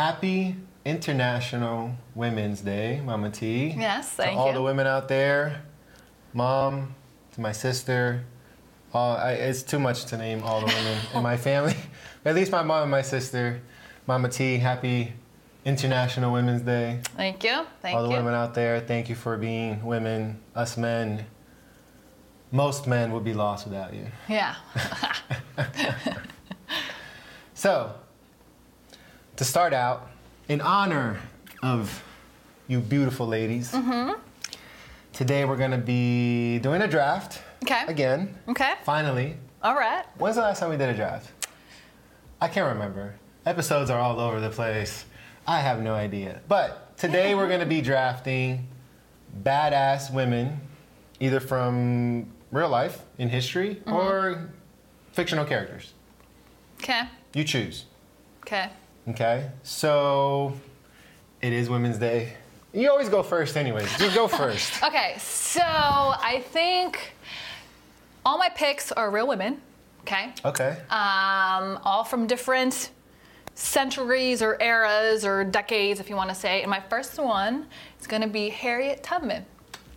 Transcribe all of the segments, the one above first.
happy International Women's Day, Mama T. Yes, thank to all you. the women out there, mom, to my sister. All, I, it's too much to name all the women in my family. At least my mom and my sister. Mama T, happy International Women's Day. Thank you. Thank all the you. women out there, thank you for being women. Us men, most men would be lost without you. Yeah. So, to start out, in honor of you beautiful ladies, Mm-hmm. today we're going to be doing a draft. Okay. Again, Okay. finally. All right. When's the last time we did a draft? I can't remember. Episodes are all over the place. I have no idea. But today we're going to be drafting badass women, either from real life in history Mm-hmm. or fictional characters. Okay. You choose. Okay. Okay, so it is Women's Day. You always go first, anyways. Just go first. Okay. So I think all my picks are real women. Okay. Okay. Um, all from different centuries or eras or decades, if you want to say. And my first one is going to be Harriet Tubman.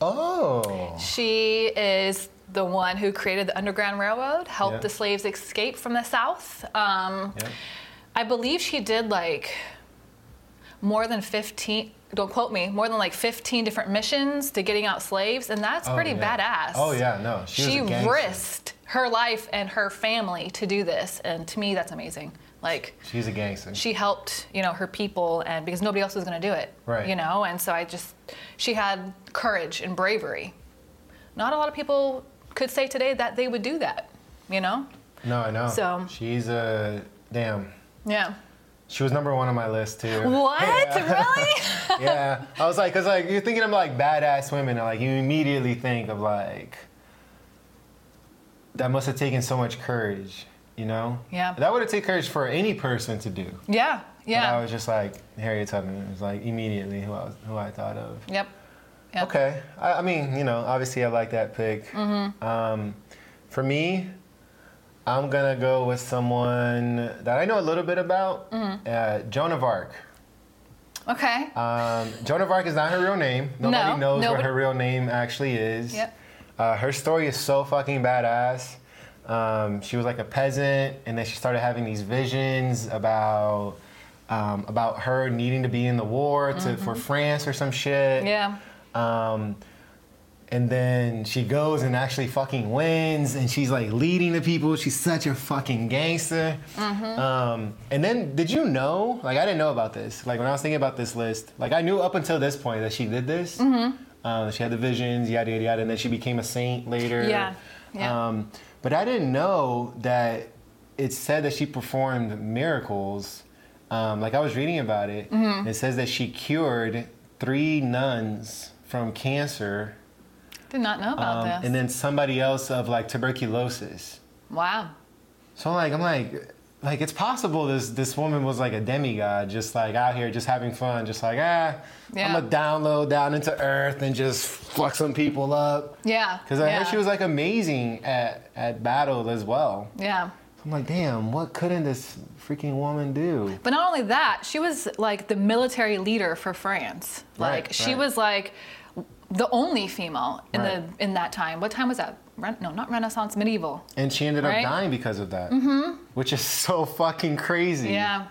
Oh. She is the one who created the Underground Railroad, helped Yeah. the slaves escape from the South. Um, Yeah. I believe she did like more than 15, don't quote me, more than like 15 different missions to getting out slaves, and that's Oh, pretty yeah. badass. Oh yeah, no. She, She, risked her life and her family to do this, and to me, that's amazing. Like, She's a gangster. she helped you know her people and because nobody else was going to do it Right. you know and so i just she had courage and bravery not a lot of people could say today that they would do that you know no, I know. So- she's a damn. Yeah She was number one on my list too. what Yeah. really yeah, I was like, cause like you're thinking of like badass women, and like you immediately think of like that must have taken so much courage, you know? Yeah. That would have taken courage for any person to do. yeah Yeah. But I was just like Harriet Tubman. It was like immediately who I was, who I thought of. yep Yep. Okay, I, I mean, you know, obviously I like that pick. Mm-hmm. Um, for me, I'm gonna go with someone that I know a little bit about, Mm-hmm. uh, Joan of Arc. okay Um, Joan of Arc is not her real name. Nobody No, knows what her real name actually is. Yep. Uh, her story is so fucking badass. Um, she was like a peasant, and then she started having these visions about um, about her needing to be in the war to, for France or some shit. Mm-hmm. yeah Um, and then she goes and actually fucking wins, and she's like leading the people. She's such a fucking gangster. Um, and then, did you know? Like, I didn't know about this. Like, when I was thinking about this list, like, I knew up until this point that she did this. Uh, she had the visions, yada yada yada, and then she became a saint later. Yeah, yeah. Um, but I didn't know that it said that she performed miracles. Um, like I was reading about it, Mm-hmm. it says that she cured three nuns from cancer, did not know about um, this and then somebody else of like tuberculosis. wow So like I'm like, like it's possible this this woman was like a demigod, just like out here just having fun, just like ah, Yeah. I'm gonna download down into Earth and just fuck some people up. yeah Because I yeah. heard she was like amazing at at battle as well. yeah I'm like, damn, what couldn't this freaking woman do? But not only that, she was like the military leader for France. Like Right, she right. was like the only female in Right. the in that time. What time was that? Ren- no, not Renaissance, medieval. And she ended up dying because of that. Mm-hmm. Which is so fucking crazy. Yeah,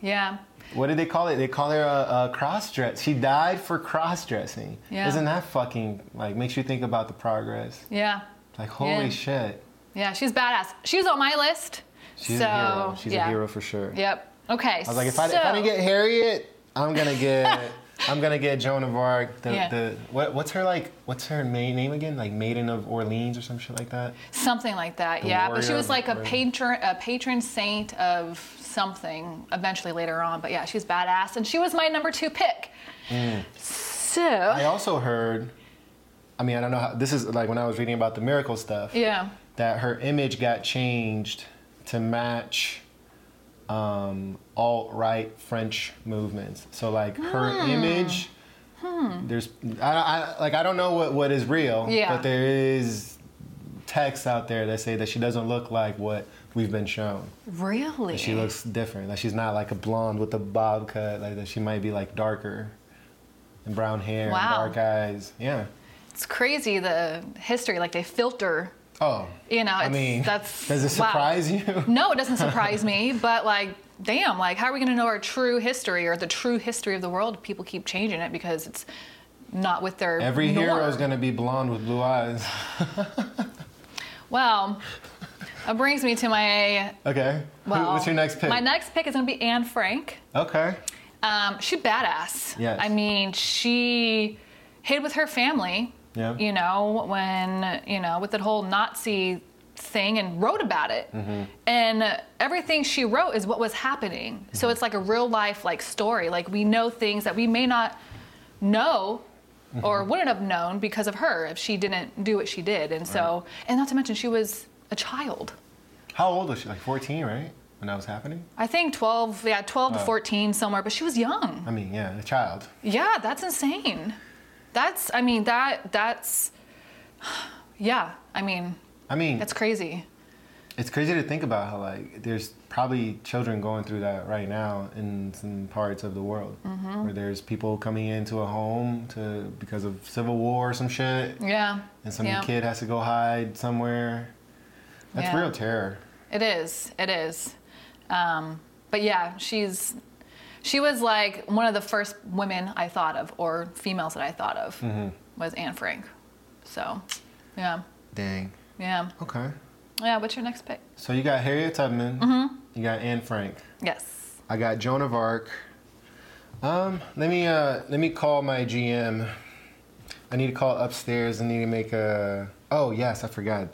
yeah, What did they call it? They call her a, a cross dress. She died for cross dressing. Yeah. Isn't that fucking like makes you think about the progress? yeah, Like holy Yeah. shit. yeah. She's badass. She was on my list. She's so, a hero. She's yeah. a hero for sure. Yep. Okay. I was like, if I, if I didn't get Harriet, I'm gonna get I'm gonna get Joan of Arc. The, Yeah. the what, what's her like? What's her main name again? Like Maiden of Orleans or some shit like that. something like that, The yeah. But she was like a patron, a patron saint of something. Eventually, later on, but yeah, she's badass, and she was my number two pick. So Mm. I also heard. I mean, I don't know how this is like when I was reading about the miracle stuff. yeah, that her image got changed to match um, alt right French movements. So like her Hmm. image, there's I, I like I don't know what, what is real, Yeah. but there is texts out there that say that she doesn't look like what we've been shown. Really? She looks different. That she's not like a blonde with a bob cut. Like that she might be like darker, and brown hair, Wow. and dark eyes. Yeah. It's crazy the history. Like they filter. Oh. You know, I mean, that's does it wow. surprise you? No, it doesn't surprise me. But like, damn, like, how are we going to know our true history or the true history of the world? People keep changing it because it's not with their Every norm. hero is gonna be blonde with blue eyes. Well, that brings me to my Okay. Well. What's your next pick? My next pick is going to be Anne Frank. Okay. Um, she's badass. Yes. I mean, she hid with her family. Yeah. You know, when you know with that whole Nazi thing and wrote about it. Mm-hmm. And everything she wrote is what was happening. So Mm-hmm. it's like a real life like story. Like we know things that we may not know Mm-hmm. or wouldn't have known because of her if she didn't do what she did. And so, and not to mention she was a child. How old was she? Like 14, right? When that was happening? I think 12, yeah, 12 to Oh. 14 somewhere, but she was young. I mean, yeah, a child. Yeah, that's insane. That's, I mean, that, that's, yeah, I mean, I mean, that's crazy. it's crazy to think about how like there's probably children going through that right now in some parts of the world Mm-hmm. where there's people coming into a home to because of civil war or some shit Yeah. and some yeah. kid has to go hide somewhere that's Yeah. real terror It is. It is. Um, but yeah, she's she was like one of the first women I thought of, or females that I thought of, Mm-hmm. was Anne Frank. So, yeah, dang yeah, okay yeah. What's your next pick? so you got harriet tubman Mm-hmm. you got anne frank Yes. i got joan of arc um let me uh let me call my gm i need to call upstairs i need to make a oh yes i forgot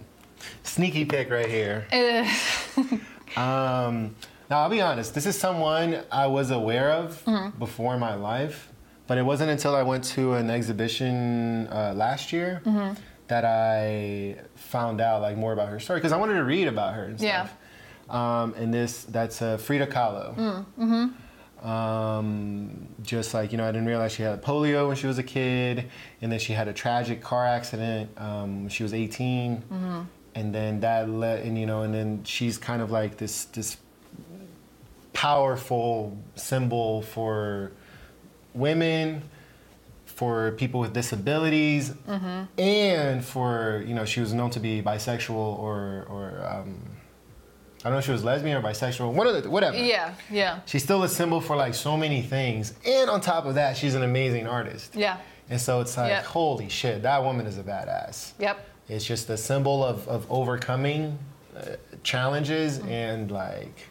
sneaky pick right here Um, now I'll be honest. This is someone I was aware of Mm-hmm. before in my life, but it wasn't until I went to an exhibition uh, last year Mm-hmm. that I found out like more about her story because I wanted to read about her and Yeah. stuff. Um, and this that's uh, Frida Kahlo. Mm-hmm. Um, just like you know, I didn't realize she had polio when she was a kid, and then she had a tragic car accident um, when she was 18 Mm-hmm. and then that let and you know, and then she's kind of like this this powerful symbol for women, for people with disabilities, and for you know, she was known to be bisexual or or um, I don't know if she was lesbian or bisexual, one of the whatever. yeah, yeah, She's still a symbol for like so many things, and on top of that, she's an amazing artist. yeah. And so it's like, Yep. holy shit, that woman is a badass. Yep. It's just a symbol of, of overcoming uh, challenges and like.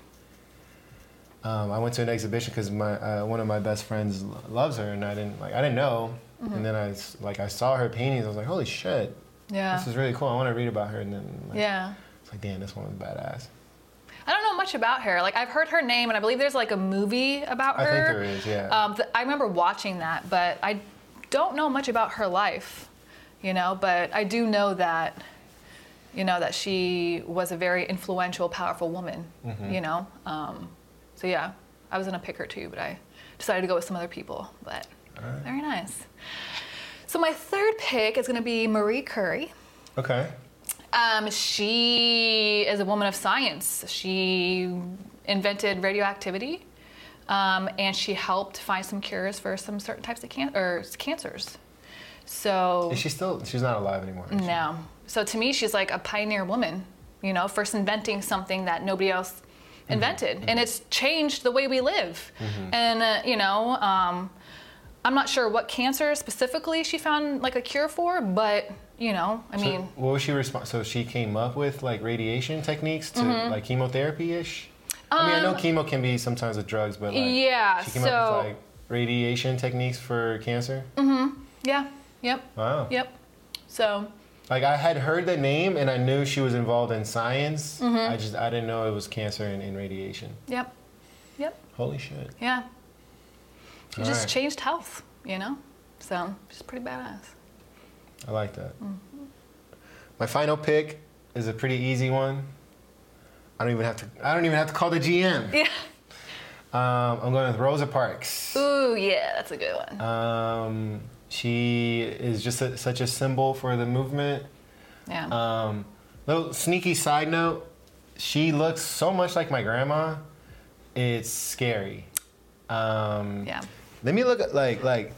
Um, I went to an exhibition because my uh, one of my best friends loves her, and I didn't like I didn't know, and then I like I saw her paintings. I was like, holy shit, Yeah. this is really cool. I want to read about her, and then like, Yeah. it's like, damn, this woman's badass. I don't know much about her. Like I've heard her name, and I believe there's like a movie about her. I think there is, yeah. Um, th- I remember watching that, but I don't know much about her life, you know. But I do know that, you know, that she was a very influential, powerful woman, Mm-hmm. you know. Um, so yeah, I was gonna pick her too, but I decided to go with some other people. But Alright. very nice. So my third pick is gonna be Marie Curie. Okay. Um, she is a woman of science. She invented radioactivity, um, and she helped find some cures for some certain types of can- or cancers. So Is she still? She's not alive anymore. no, so to me, she's like a pioneer woman. You know, first inventing something that nobody else invented, and it's changed the way we live. And uh, you know, um, I'm not sure what cancer specifically she found like a cure for, but you know, I So mean. what was she respond? So she came up with like radiation techniques to Mm-hmm. like chemotherapy ish. I mean, I know chemo can be sometimes with drugs, but like, Um, Yeah, she came so- up with like radiation techniques for cancer. Mm-hmm. Yeah. Yep. Wow. Yep. So Like I had heard the name and I knew she was involved in science. Mm-hmm. I just I didn't know it was cancer and, and radiation. yep. Yep. Holy shit. Yeah. She All just right. changed health, you know? So she's pretty badass. I like that. Mm-hmm. My final pick is a pretty easy one. I don't even have to. I don't even have to call the GM. Yeah. Um, I'm going with Rosa Parks. Ooh, yeah, that's a good one. Um, she is just a, such a symbol for the movement. Yeah. Um, little sneaky side note: she looks so much like my grandma. It's scary. Um, Yeah. Let me look at like like.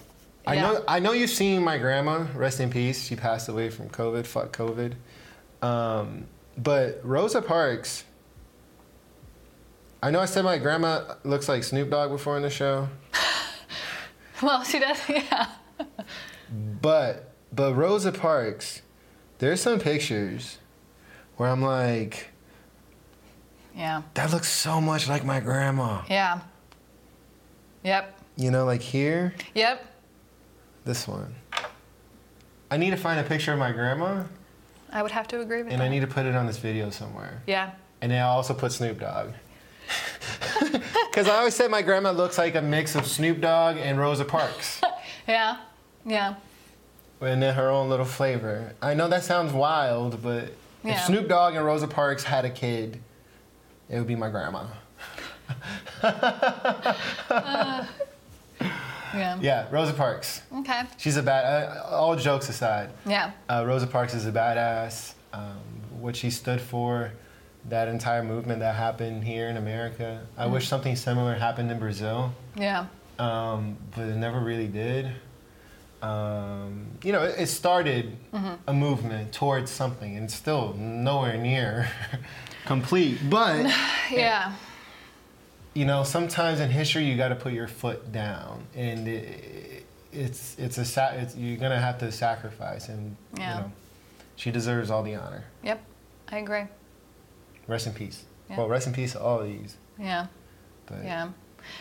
I Yeah. know I know you've seen my grandma. Rest in peace. She passed away from COVID. Fuck COVID. Um, but Rosa Parks. I know I said my grandma looks like Snoop Dogg before in the show. Well, she does. Yeah. But but Rosa Parks, there's some pictures where I'm like, Yeah. that looks so much like my grandma. Yeah. Yep. You know, like here, Yep. this one. I need to find a picture of my grandma, I would have to agree with and that. I need to put it on this video somewhere. yeah. And then I'll also put Snoop Dogg. Because I always said my grandma looks like a mix of Snoop Dogg and Rosa Parks. Yeah. Yeah. And then her own little flavor. I know that sounds wild, but if Snoop Dogg and Rosa Parks had a kid, it would be my grandma. Yeah. Yeah, Rosa Parks. Okay. She's a bad. Uh, all jokes aside, Yeah. uh, Rosa Parks is a badass. Um, what she stood for, that entire movement that happened here in America. I Mm-hmm. wish something similar happened in Brazil, Yeah. um, but it never really did. Um, you know, it, it started Mm-hmm. a movement towards something, and it's still nowhere near complete. But Yeah. you know, sometimes in history you got to put your foot down, and it, it's it's a sa- it's, you're gonna have to sacrifice, and Yeah. you know, she deserves all the honor. Yep. I agree. Rest in peace. Yeah. Well, rest in peace to all of these. Yeah. But, Yeah.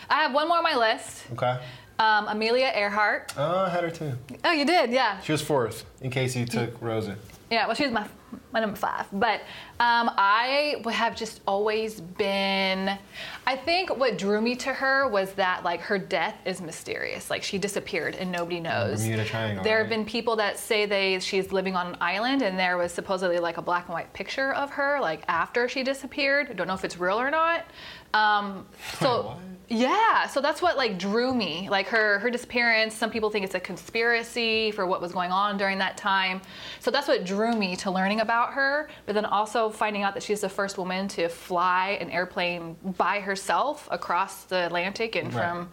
I have one more on my list. Okay. Um, Amelia Earhart. Oh, I had her too. Oh, you did? Yeah. She was fourth, in case you took Rosa. Yeah, well, she was my my number five. But um, I have just always been. I think what drew me to her was that like her death is mysterious. Like she disappeared and nobody knows. Bermuda Triangle, There have right? been people that say they she's living on an island, and there was supposedly like a black and white picture of her like after she disappeared. I don't know if it's real or not. Um, so. Yeah, so that's what like drew me. Like her her disappearance. Some people think it's a conspiracy for what was going on during that time. So that's what drew me to learning about her. But then also finding out that she's the first woman to fly an airplane by herself across the Atlantic and Right. from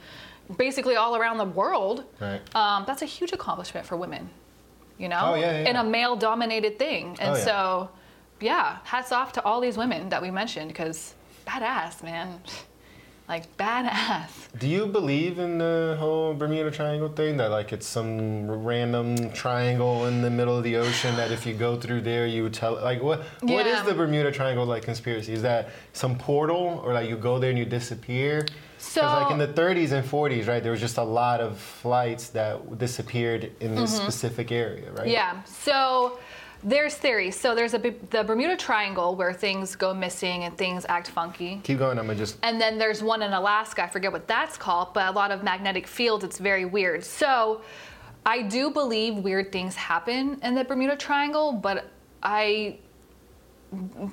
basically all around the world. Right. Um, that's a huge accomplishment for women. You know, Oh, yeah, yeah, in a male-dominated thing. And Oh, yeah. so, yeah, hats off to all these women that we mentioned because badass, man. Like badass. Do you believe in the whole Bermuda Triangle thing? That like it's some random triangle in the middle of the ocean that if you go through there, you tell. Like what? What is the Bermuda Triangle like conspiracy? Is that some portal, or like you go there and you disappear? So- like in the 30s and 40s, right? There was just a lot of flights that disappeared in this specific area, right? Mm-hmm. Yeah. So there's theories. So there's a the Bermuda Triangle where things go missing and things act funky. Keep going. I'm gonna just. And then there's one in Alaska, I forget what that's called, but a lot of magnetic fields, it's very weird. So I do believe weird things happen in the Bermuda Triangle, but I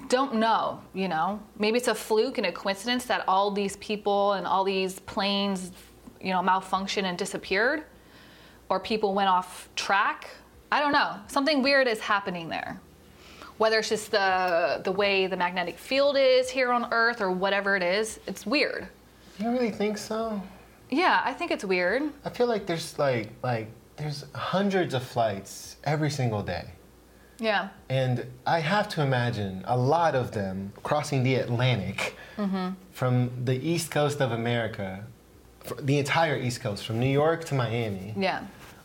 don't know, you know. Maybe it's a fluke and a coincidence that all these people and all these planes, you know, malfunctioned and disappeared, or people went off track. I don't know. Something weird is happening there. Whether it's just the the way the magnetic field is here on Earth or whatever it is, it's weird. You really think so? Yeah, I think it's weird. I feel like there's like like there's hundreds of flights every single day. Yeah. And I have to imagine a lot of them crossing the Atlantic mm-hmm. from the east coast of America, the entire east coast, from New York to Miami, Yeah.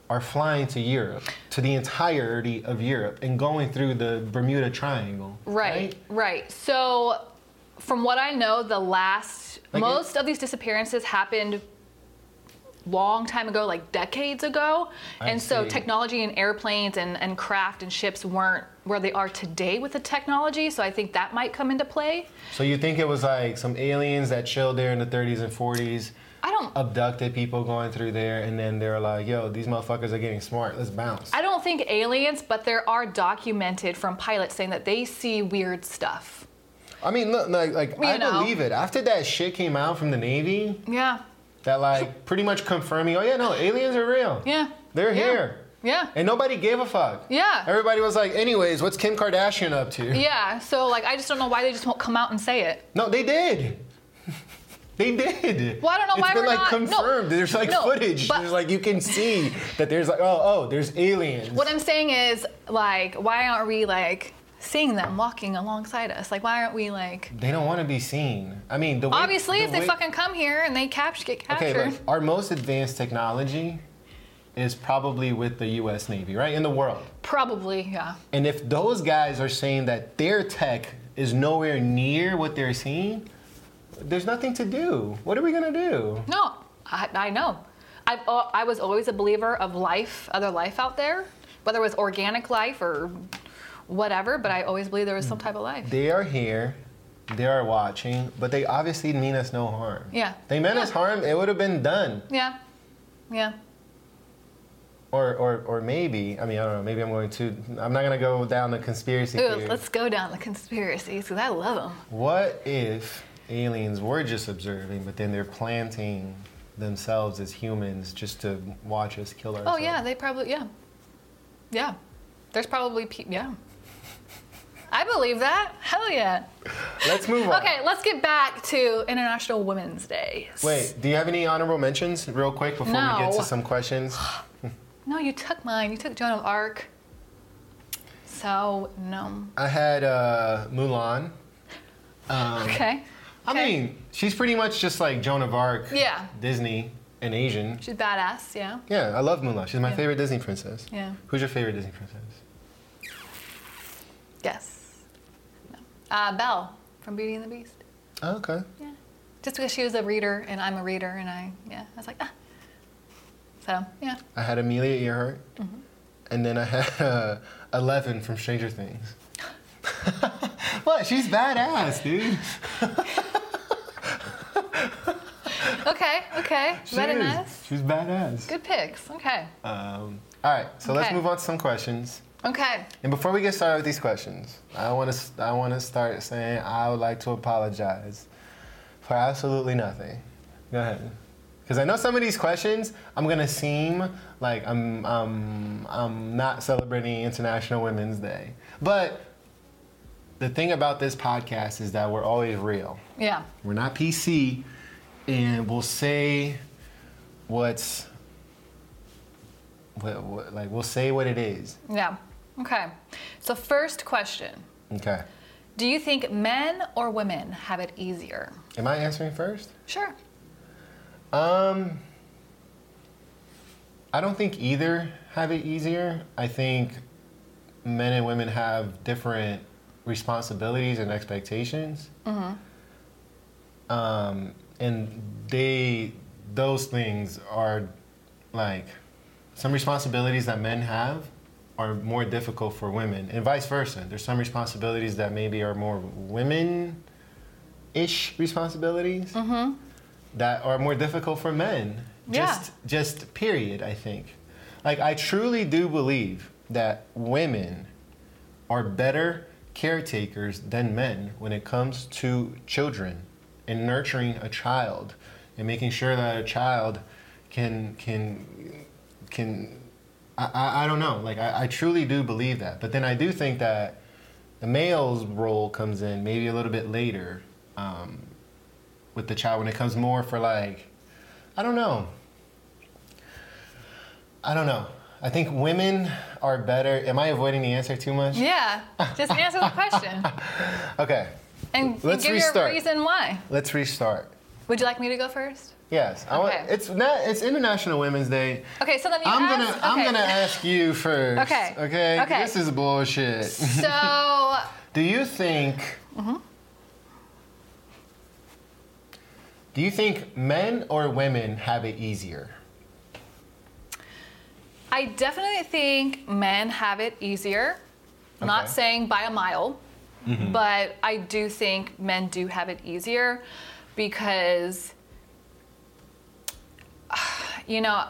Are flying to Europe, to the entirety of Europe, and going through the Bermuda Triangle. Right, right. So, from what I know, the last Like it- most of these disappearances happened long time ago, like decades ago. I and so technology and airplanes and, and craft and ships weren't where they are today with the technology. So I think that might come into play. So you think it was like some aliens that chilled there in the 30s and 40s, I don't abducted people going through there, and then they're like, yo, these motherfuckers are getting smart, let's bounce. I don't think aliens, but there are documented from pilots saying that they see weird stuff. I mean, look, like, like I know. believe it. After that shit came out from the Navy, Yeah. that like pretty much confirming, oh yeah, no, aliens are real. Yeah. They're Yeah. here. Yeah. And nobody gave a fuck. Yeah. Everybody was like, anyways, what's Kim Kardashian up to? Yeah. So like, I just don't know why they just won't come out and say it. No, they did. They did. Well, I don't know It's why been we're like not- no. confirmed. There's like No, footage. but- there's like you can see that there's like oh oh there's aliens. What I'm saying is like, why aren't we like seeing them walking alongside us? Like, why aren't we like? they don't want to be seen. I mean, the way, Obviously, the if they fucking come here and they capture get captured. Okay, look, our most advanced technology is probably with the U.S. Navy, right, in the world. Probably, yeah. And if those guys are saying that their tech is nowhere near what they're seeing, there's nothing to do. What are we gonna do? No, I, I know. I've, uh, I was always a believer of life, other life out there, whether it was organic life or whatever, but I always believed there was some type of life. They are here, they are watching, but they obviously mean us no harm. Yeah. They meant us harm, it would have been done. Yeah. Yeah. Or, or, or maybe, I mean, I don't know, maybe I'm going to, I'm not gonna go down the conspiracy Ooh, theory. let's go down the conspiracies because I love them. What if aliens were just observing, but then they're planting themselves as humans just to watch us kill ourselves? Oh yeah, they probably yeah, yeah. There's probably pe- yeah. I believe that. Hell yeah. Let's move on. Okay, let's get back to International Women's Day. Wait, do you have any honorable mentions, real quick, before we get to some questions? No, you took mine. You took Joan of Arc. So no. I had uh, Mulan. Um, Okay. I Okay. mean, she's pretty much just like Joan of Arc, Yeah. Disney, and Asian. She's badass. Yeah. Yeah, I love Mulan. She's my Yeah. favorite Disney princess. Yeah. Who's your favorite Disney princess? Yes. No. Uh, Belle from Beauty and the Beast. Oh, okay. Yeah. Just because she was a reader and I'm a reader and I yeah I was like ah. So yeah. I had Amelia Earhart, Mm-hmm. and then I had uh, Eleven from Stranger Things. What? She's badass, dude. Okay. Okay. She is. She's badass. Good picks. Okay. Um, all right, so let's move on to some questions. Okay. And before we get started with these questions, I want to I want to start saying I would like to apologize for absolutely nothing. Go ahead. Because I know some of these questions, I'm gonna seem like I'm um, I'm not celebrating International Women's Day, but the thing about this podcast is that we're always real. Yeah. We're not PC, and we'll say what's what, what, like we'll say what it is. Yeah. Okay. So first question: Okay. Do you think men or women have it easier? Am I answering first? Sure. Um, I don't think either have it easier. I think men and women have different responsibilities and expectations. Um, and they, those things are like some responsibilities that men have are more difficult for women, and vice versa. There's some responsibilities that maybe are more women ish responsibilities that are more difficult for men. Yeah. Just just period, I think. Like I truly do believe that women are better caretakers than men when it comes to children and nurturing a child and making sure that a child can can can I, I, don't know. Like I, I truly do believe that. But then I do think that the male's role comes in maybe a little bit later um, with the child when it comes more for like I don't know. I don't know I think women are better am I avoiding the answer too much Yeah. Just answer the question okay and, Let's give your reason why. let's restart Would you like me to go first? yes I want, Okay. it's not it's International Women's Day Okay. So then I'm ask. gonna I'm gonna ask you first. Okay. Okay. Okay. This is bullshit. So Do you think? Mm-hmm. Do you think men or women have it easier? I definitely think men have it easier. Not saying by a mile, but I do think men do have it easier because, you know,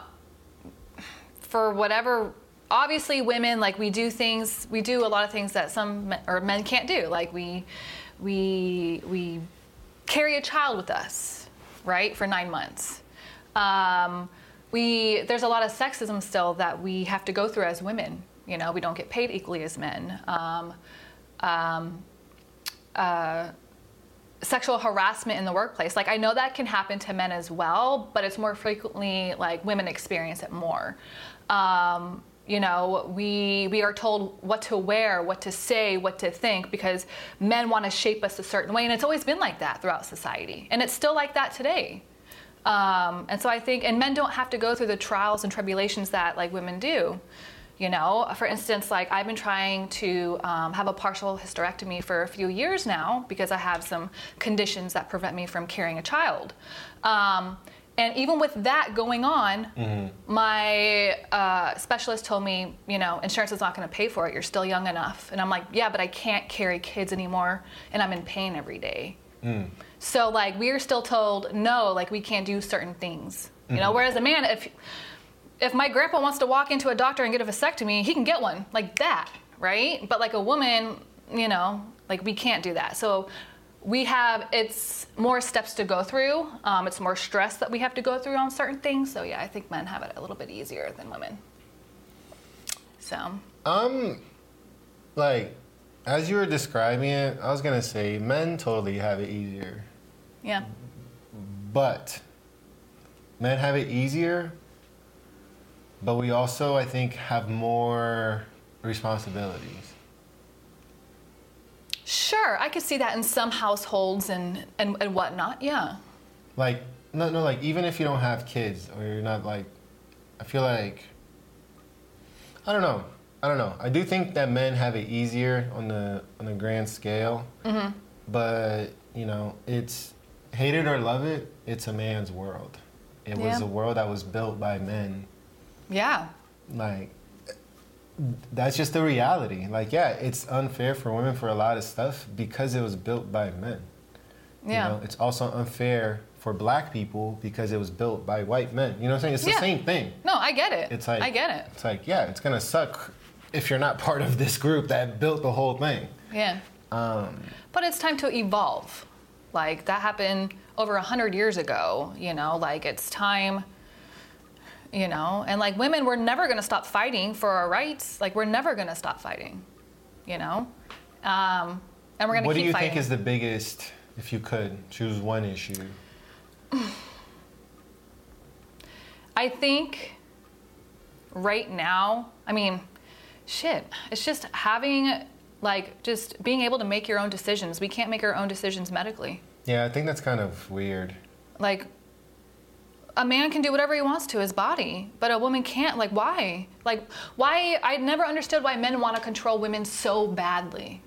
for whatever, obviously women like we do things, we do a lot of things that some men, or men can't do. Like we, we, we carry a child with us, right, for nine months. Um, we there's a lot of sexism still that we have to go through as women. You know, we don't get paid equally as men. Um, um, uh, sexual harassment in the workplace. Like I know that can happen to men as well, but it's more frequently like women experience it more. Um, you know, we we are told what to wear, what to say, what to think because men want to shape us a certain way, and it's always been like that throughout society, and it's still like that today. Um, and so I think, and men don't have to go through the trials and tribulations that like women do. You know, for instance, like I've been trying to um, have a partial hysterectomy for a few years now because I have some conditions that prevent me from carrying a child. Um, and even with that going on, mm-hmm. my uh, specialist told me, you know, insurance is not going to pay for it. You're still young enough. And I'm like, yeah, but I can't carry kids anymore, and I'm in pain every day. Mm. So like we're still told no, like we can't do certain things. You mm-hmm. know, whereas a man, if if my grandpa wants to walk into a doctor and get a vasectomy, he can get one like that, right? But like a woman, you know, like we can't do that. So we have it's more steps to go through. Um, it's more stress that we have to go through on certain things. So yeah, I think men have it a little bit easier than women. So. Um, like, as you were describing it, I was gonna say men totally have it easier. Yeah. But men have it easier but we also, I think, have more responsibilities. Sure, I could see that in some households and, and, and whatnot, yeah. Like, no, no, like, even if you don't have kids or you're not like, I feel like, I don't know. I don't know. I do think that men have it easier on the on the grand scale, mm-hmm. but you know, it's hate it or love it. It's a man's world. It yeah. was a world that was built by men yeah. Like, that's just the reality. Like, yeah, it's unfair for women for a lot of stuff because it was built by men. Yeah. You know, it's also unfair for black people because it was built by white men. You know what I'm saying? It's the yeah. same thing. No, I get it. It's like I get it. It's like, yeah, it's gonna suck if you're not part of this group that built the whole thing. Yeah. Um, but it's time to evolve. Like that happened over a hundred years ago. You know, like it's time you know and like women we're never to stop fighting for our rights like we're never to stop fighting you know um, and we're keep. what do you fighting. think is the biggest if you could choose one issue i think right now i mean shit it's just having like just being able to make your own decisions we can't make our own decisions medically yeah i think that's kind of weird like a man can do whatever he wants to his body, but a woman can't. Like, why? Like, why? I never understood why men want to control women so badly.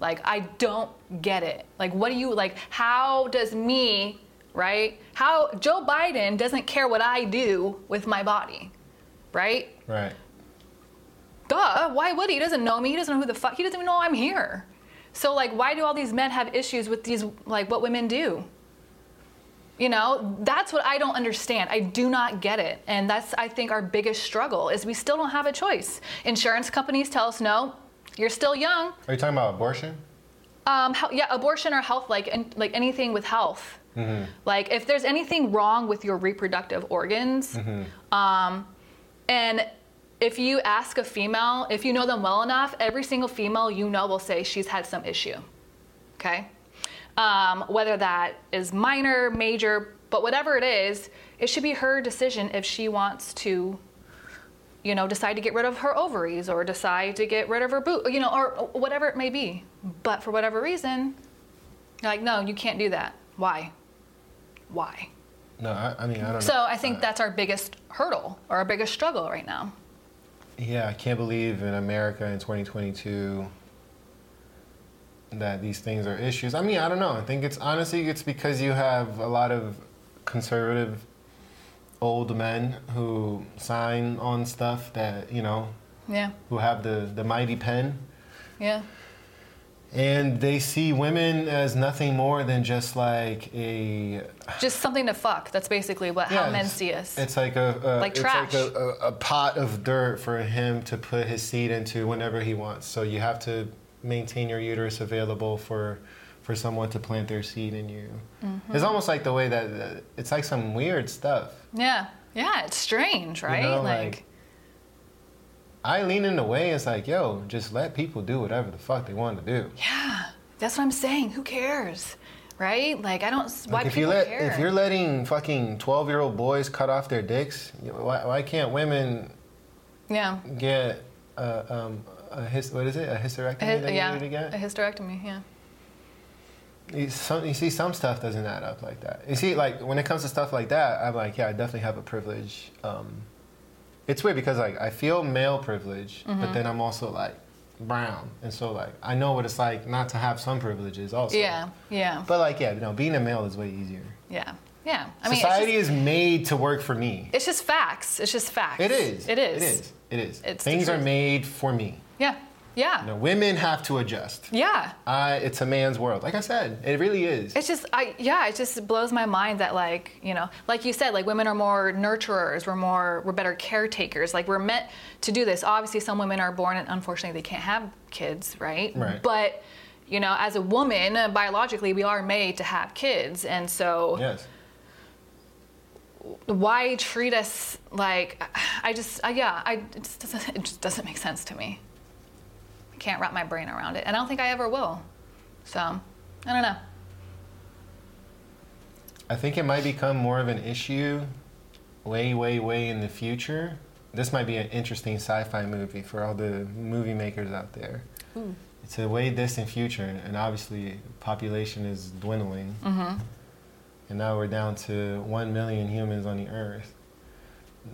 Like, I don't get it. Like, what do you, like, how does me, right? How Joe Biden doesn't care what I do with my body, right? Right. Duh, why would he? He doesn't know me. He doesn't know who the fuck, he doesn't even know I'm here. So, like, why do all these men have issues with these, like, what women do? You know, that's what I don't understand. I do not get it. And that's, I think, our biggest struggle is we still don't have a choice. Insurance companies tell us, no, you're still young. Are you talking about abortion? Um, yeah, abortion or health, like, like anything with health. Mm-hmm. Like, if there's anything wrong with your reproductive organs, mm-hmm. um, and if you ask a female, if you know them well enough, every single female you know will say she's had some issue. Okay? um, whether that is minor, major, but whatever it is, it should be her decision if she wants to, you know, decide to get rid of her ovaries or decide to get rid of her boot, you know, or whatever it may be. But for whatever reason, like, no, you can't do that. Why? Why? No, I, I mean, I don't so know. I think uh, that's our biggest hurdle or our biggest struggle right now. Yeah, I can't believe in America in 2022 that these things are issues. I mean, I don't know. I think it's honestly it's because you have a lot of conservative old men who sign on stuff that you know. Yeah. Who have the the mighty pen. Yeah. And they see women as nothing more than just like a. Just something to fuck. That's basically what yeah, how men see us. It's like a, a like trash. Like a, a, a pot of dirt for him to put his seed into whenever he wants. So you have to maintain your uterus available for for someone to plant their seed in you. Mm-hmm. It's almost like the way that it's like some weird stuff. Yeah. Yeah, it's strange, right? know, like, like- I lean in the way. It's like, yo, just let people do whatever the fuck they want to do. yeah, that's what I'm saying. Who cares, right? Like, I don't. Why Like if you let care? if you're letting fucking twelve year old boys cut off their dicks, why, why can't women yeah, get uh, um, a his, what is it a hysterectomy a, yeah, need to get? a hysterectomy. Yeah. You, some, you see, some stuff doesn't add up like that. You see, like when it comes to stuff like that, I'm like, yeah, I definitely have a privilege. Um, it's weird because like I feel male privilege, Mm-hmm. but then I'm also like brown, and so like I know what it's like not to have some privileges also. Yeah, yeah, But like, yeah, you know, being a male is way easier. yeah, yeah. I mean, Society just, is made to work for me. it's just facts. It's just facts. It is. It is. It is. It is. It's Things are made for me. Yeah, yeah, You know, women have to adjust. yeah. I, it's a man's world. Like I said, it really is. It's just, I yeah, it just blows my mind that like you know, like you said, like women are more nurturers, we're more, we're better caretakers. Like we're meant to do this. Obviously, some women are born and unfortunately they can't have kids, right? Right. But you know, as a woman, biologically, we are made to have kids, and so yes. why treat us like? I just, uh, yeah, I it just doesn't, it just doesn't make sense to me. I can't wrap my brain around it, and I don't think I ever will. So, I don't know. I think it might become more of an issue way, way, way in the future. This might be an interesting sci-fi movie for all the movie makers out there. It's a way distant future, and obviously population is dwindling. Mm-hmm. And now we're down to one million humans on the Earth.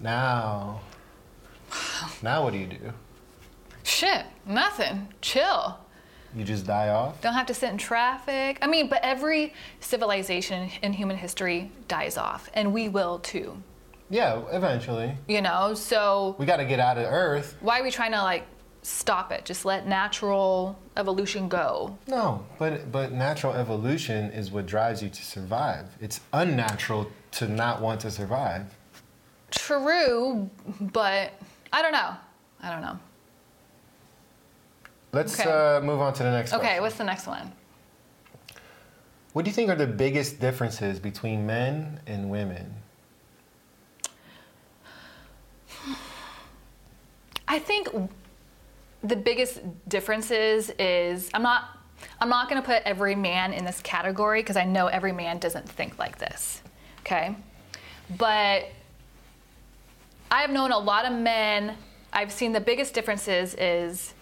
Now, now what do you do? Shit, nothing. Chill. You just die off? Don't have to sit in traffic. I mean, but every civilization in human history dies off, and we will too. Yeah, eventually. You know, so We got to get out of Earth. why are we trying to like stop it? Just let natural evolution go. No, but but natural evolution is what drives you to survive. It's unnatural to not want to survive. True, but I don't know. I don't know. Let's Okay. uh, move on to the next one. Okay, question. what's the next one? What do you think are the biggest differences between men and women? I think the biggest differences is I'm not I'm not going to put every man in this category because I know every man doesn't think like this. Okay? But I have known a lot of men. I've seen the biggest differences is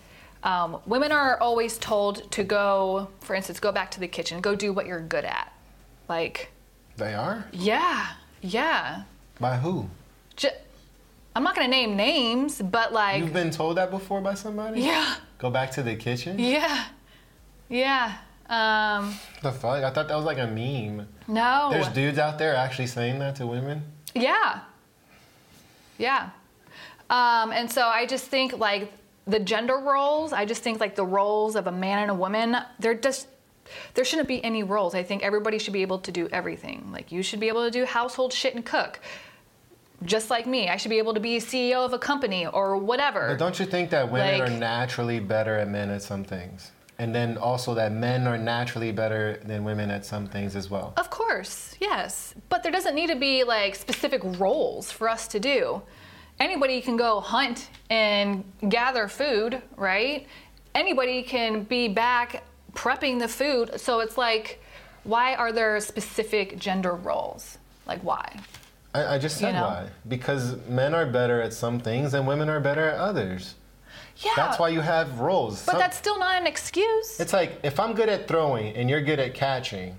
um, women are always told to go, for instance, go back to the kitchen, go do what you're good at. Like, They are? yeah, yeah. By who? J- I'm not gonna name names, but like, You've been told that before by somebody? yeah, Go back to the kitchen? yeah, yeah. Um, The fuck? I thought that was like a meme. no. There's dudes out there actually saying that to women? Yeah. Yeah. Um, and so I just think like the gender roles, I just think like the roles of a man and a woman, they're just there shouldn't be any roles. I think everybody should be able to do everything. Like you should be able to do household shit and cook. Just like me. I should be able to be CEO of a company or whatever. But don't you think that women Like- are naturally better at men at some things? And then also that men are naturally better than women at some things as well. Of course, yes. But there doesn't need to be like specific roles for us to do. Anybody can go hunt and gather food, right? Anybody can be back prepping the food. So it's like, why are there specific gender roles? Like, why? I, I just said You know? why. Because men are better at some things and women are better at others. Yeah. That's why you have roles. But Some- that's still not an excuse. It's like if I'm good at throwing and you're good at catching,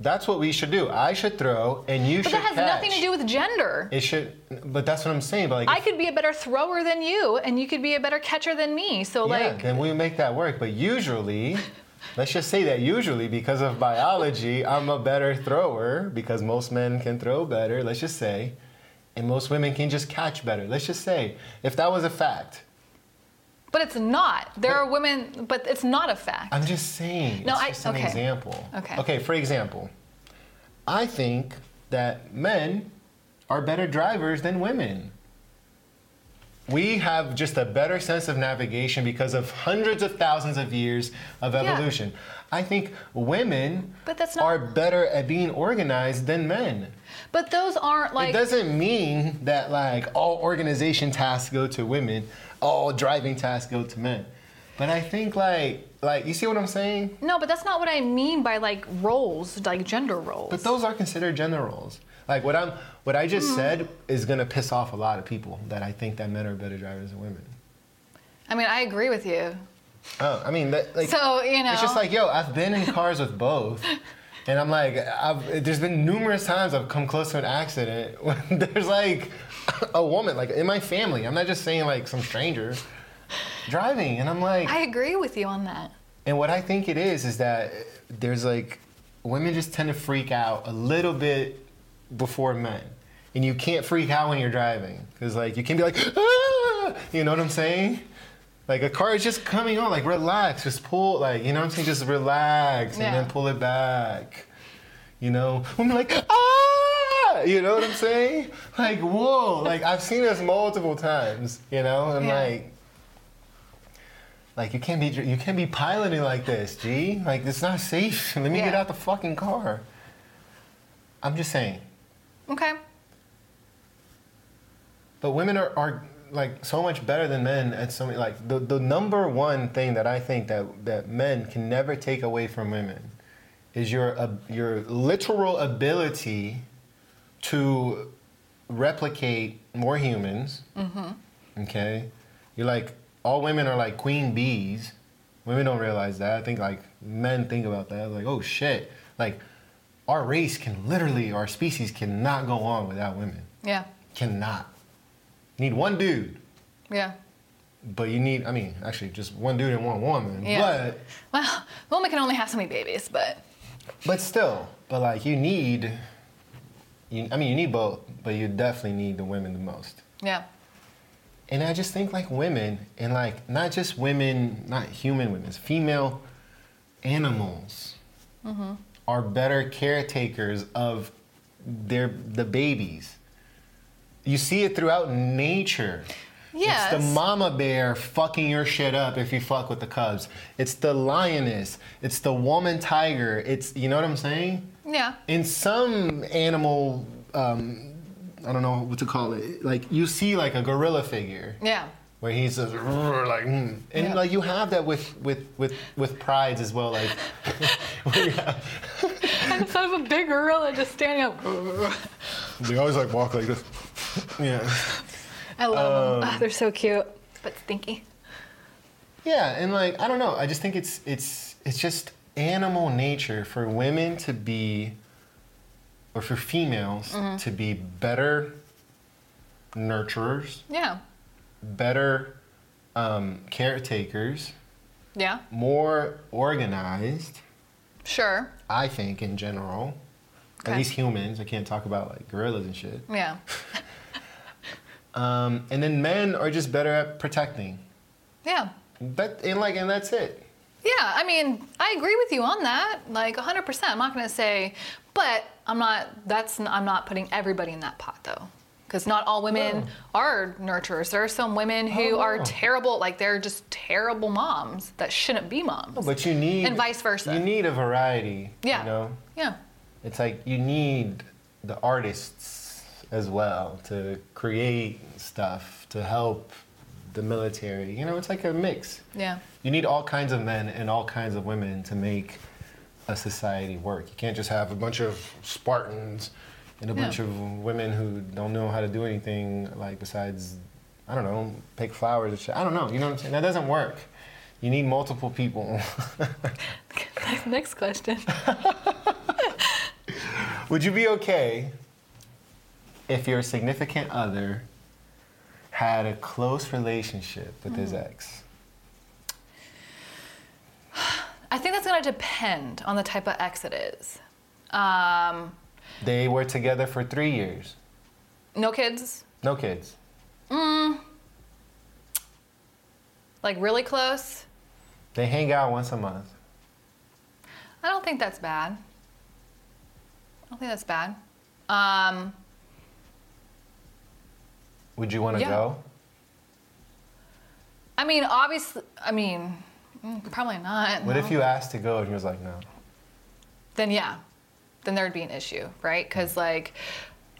that's what we should do. I should throw and you but should But that has catch. nothing to do with gender. It should, but that's what I'm saying. But like, I could be a better thrower than you, and you could be a better catcher than me. So, yeah, like, then we make that work. But usually, let's just say that usually because of biology, I'm a better thrower because most men can throw better. Let's just say, and most women can just catch better. Let's just say if that was a fact. But it's not. There are women, but it's not a fact. I'm just saying. No, it's I- just an okay. example. Okay. Okay. For example, I think that men are better drivers than women. we have just a better sense of navigation because of hundreds of thousands of years of evolution. Yeah. I think women But that's not- are better at being organized than men. But those aren't like. it doesn't mean that like all organization tasks go to women, all driving tasks go to men. But I think like like you see what I'm saying? no, but that's not what I mean by like roles, like gender roles. But those are considered gender roles. Like what I'm what I Mm. just said is gonna piss off a lot of people that I think that men are better drivers than women. I mean, I agree with you. Oh, I mean, that, like, So, you know. it's just like, yo, I've been in cars with both, and I'm like, I've, there's been numerous times I've come close to an accident when there's like a woman, like in my family. I'm not just saying like some stranger driving, and I'm like, I agree with you on that. and what I think it is is that there's like women just tend to freak out a little bit before men. And you can't freak out when you're driving because like you can be like, ah! you know what I'm saying? Like a car is just coming on, like relax, just pull, like you know what I'm saying, just relax and Yeah. then pull it back. You know, I'm like ah, you know what I'm saying? Like whoa, like I've seen this multiple times. You know, I'm Yeah. like, like you can't be you can't be piloting like this, G. Like it's not safe. Let me get out the fucking car. I'm just saying. Okay. But women are, are like so much better than men at so many like the, the number one thing that I think that, that men can never take away from women is your uh, your literal ability to replicate more humans. Mm-hmm. Okay? You're like all women are like queen bees. Women don't realize that. I think like men think about that. Like, oh shit. Like our race can literally our species cannot go on without women. Yeah. Cannot. You need one dude, Yeah. but you need, I mean, actually, just one dude and one woman. Yeah. But. Well, a woman can only have so many babies, But, but still, but like you need, you, I mean, you need both, but you definitely need the women the most. yeah. And I just think like women, and like not just women, not human women, female animals mm-hmm. are better caretakers of their the babies. You see it throughout nature. It's Yes. the mama bear fucking your shit up if you fuck with the cubs. It's the lioness. It's the woman tiger. It's you know what I'm saying? Yeah. in some animal um, I don't know what to call it. Like you see like a gorilla figure Yeah. where he's just like mm. and Yeah. like you have that with with with with prides as well like where you have- I thought of a big gorilla just standing up. they always like walk like this. Yeah. I love Um, them. Ah, they're so cute, but stinky. Yeah, and like I don't know, I just think it's it's it's just animal nature for women to be or for females Mm-hmm. to be better nurturers, Yeah. better um, caretakers, Yeah. more organized. Sure. I think in general, Okay. at least humans. I can't talk about like gorillas and shit. Yeah. Um, and then men are just better at protecting. Yeah. But and like and that's it. Yeah, I mean, I agree with you on that, like 100%. I'm not going to say, but I'm not. That's I'm not putting everybody in that pot though, because not all women are nurturers. There are some women who Oh, are terrible, like they're just terrible moms that shouldn't be moms. But you need And vice versa. You need a variety. Yeah. You know. yeah, It's like you need the artists as well to create stuff to help the military. You know, it's like a mix. yeah, You need all kinds of men and all kinds of women to make a society work. You can't just have a bunch of Spartans and a Yeah. bunch of women who don't know how to do anything like besides I don't know, pick flowers and shit. I don't know. You know what I'm saying? That doesn't work. You need multiple people. Next question. Would you be okay if your significant other had a close relationship with his mm-hmm. ex? I think that's going to depend on the type of ex it is. Um, They were together for three years, no kids, no kids. like really close. They hang out once a month. I don't think that's bad. I don't think that's bad. Um, Would you want to Yeah. go? I mean, obviously, I mean, mm, probably not. What no. if you asked to go and he was like, no? Then yeah, then there'd be an issue, right? Because like,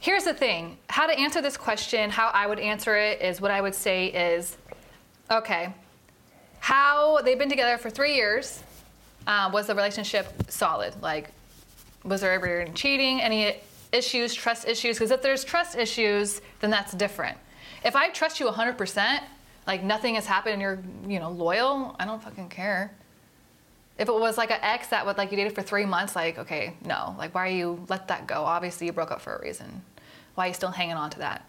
here's the thing: how to answer this question, how I would answer it is what I would say is, okay, how they've been together for three years. Uh, was the relationship solid? Like, was there ever any cheating? Any issues, trust issues? Because if there's trust issues, then that's different. If I trust you 100%, like nothing has happened and you're, you know, loyal, I don't fucking care. If it was like an ex that would like you dated for three months, like, okay, no, like why are you let that go? Obviously you broke up for a reason. Why are you still hanging on to that?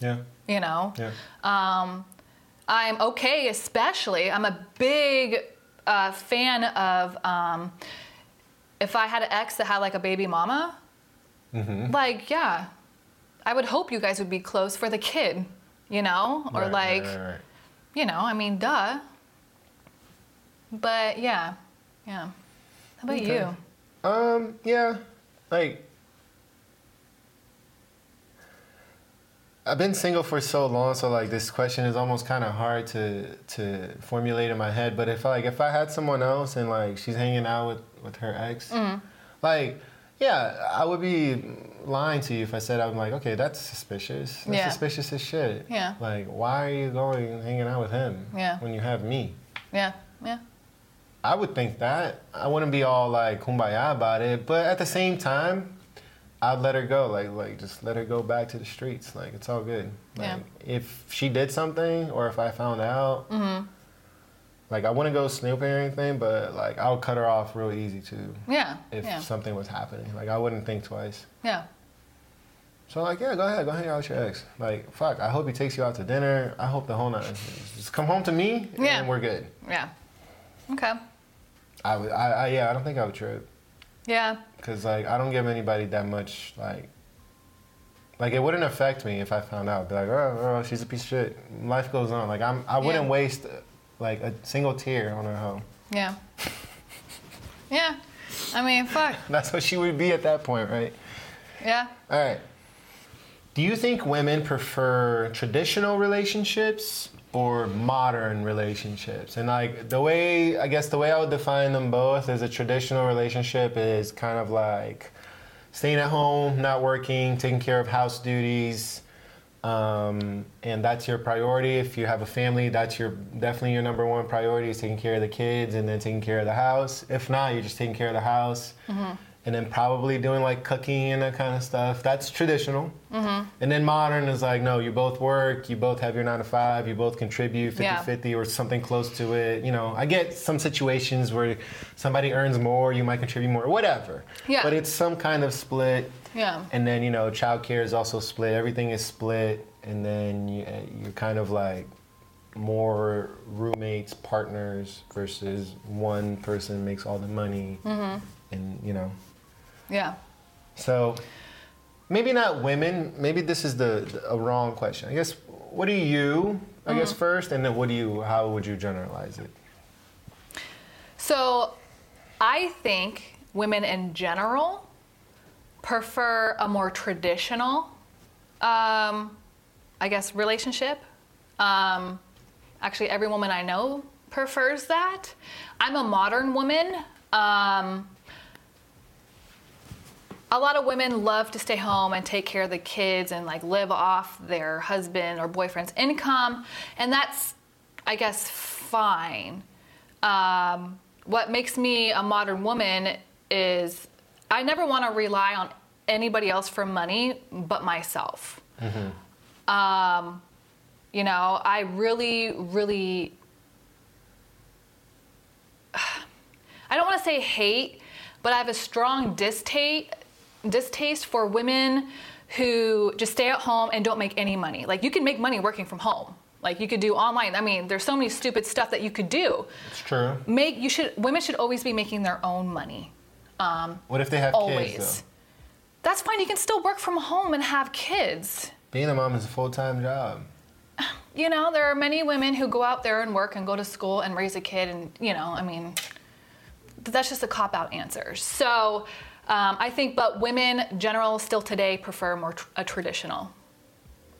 Yeah. You know? Yeah. Um, I'm okay, especially. I'm a big uh, fan of um, if I had an ex that had like a baby mama, Mm-hmm. like, yeah, I would hope you guys would be close for the kid, you know? Or Right, like, right, right, you know, I mean, duh. But yeah, yeah. How about Okay. you? Um, yeah, like I've been single for so long, so like this question is almost kind of hard to to formulate in my head. But if like if I had someone else and like she's hanging out with with her ex, Mm-hmm. like yeah, I would be lying to you if I said I'm like okay, that's suspicious. That's Yeah. suspicious as shit. Yeah. Like why are you going hanging out with him? Yeah. When you have me. Yeah, yeah. I would think that. I wouldn't be all like kumbaya about it, but at the same time, I'd let her go. Like, like just let her go back to the streets. Like, it's all good. Like, Yeah. if she did something, or if I found out, Mm-hmm. Like, I wouldn't go snooping or anything, but like, I would cut her off real easy too. Yeah, If yeah, something was happening, like, I wouldn't think twice. yeah. So like, yeah, go ahead, go hang out with your ex. Like, fuck, I hope he takes you out to dinner. I hope the whole night. Just come home to me, Yeah. and we're good. Yeah. Okay. I would, I, I yeah, I don't think I would trip. Yeah. Cause like I don't give anybody that much like. Like it wouldn't affect me if I found out. Be like, oh, oh, she's a piece of shit. Life goes on. Like I'm, I wouldn't Yeah. waste like a single tear on her hoe. Yeah. Yeah. I mean, fuck. That's what she would be at that point, right? Yeah. All right. Do you think women prefer traditional relationships or modern relationships? And like the way, I guess the way I would define them both is a traditional relationship is kind of like staying at home, not working, taking care of house duties. Um, and that's your priority. If you have a family, that's your definitely your number one priority is taking care of the kids and then taking care of the house. If not, you're just taking care of the house and then probably doing like cooking and that kind of stuff. That's traditional. And then modern is like, no, you both work, you both have your nine to five, you both contribute 50 Yeah. 50 or something close to it. You know, I get some situations where somebody earns more, you might contribute more, whatever. Yeah. But it's some kind of split. Yeah. And then, you know, childcare is also split, everything is split. And then you, uh, you're kind of like more roommates, partners versus one person makes all the money. Mm-hmm. And, you know, Yeah. so maybe not women. Maybe this is the, the- a wrong question. I guess what do you? I guess mm-hmm. first, and then what do you? How would you generalize it? So I think women in general prefer a more traditional, um, I guess, relationship. Um, actually, every woman I know prefers that. I'm a modern woman. Um, a lot of women love to stay home and take care of the kids and like live off their husband or boyfriend's income, and that's, I guess, fine. Um, what makes me a modern woman is I never want to rely on anybody else for money but myself. Um, you know, I really, really I don't want to say hate, but I have a strong distaste distaste for women who just stay at home and don't make any money. Like you can make money working from home. Like you could do online. I mean, there's so many stupid stuff that you could do. It's true. Make you should women should always be making their own money. Um, What if they have always. kids? That's fine. You can still work from home and have kids. Being a mom is a full time job. You know, there are many women who go out there and work and go to school and raise a kid, and you know, I mean, that's just a cop out answer. So, um, I think, but women, general, still today prefer more tr- a traditional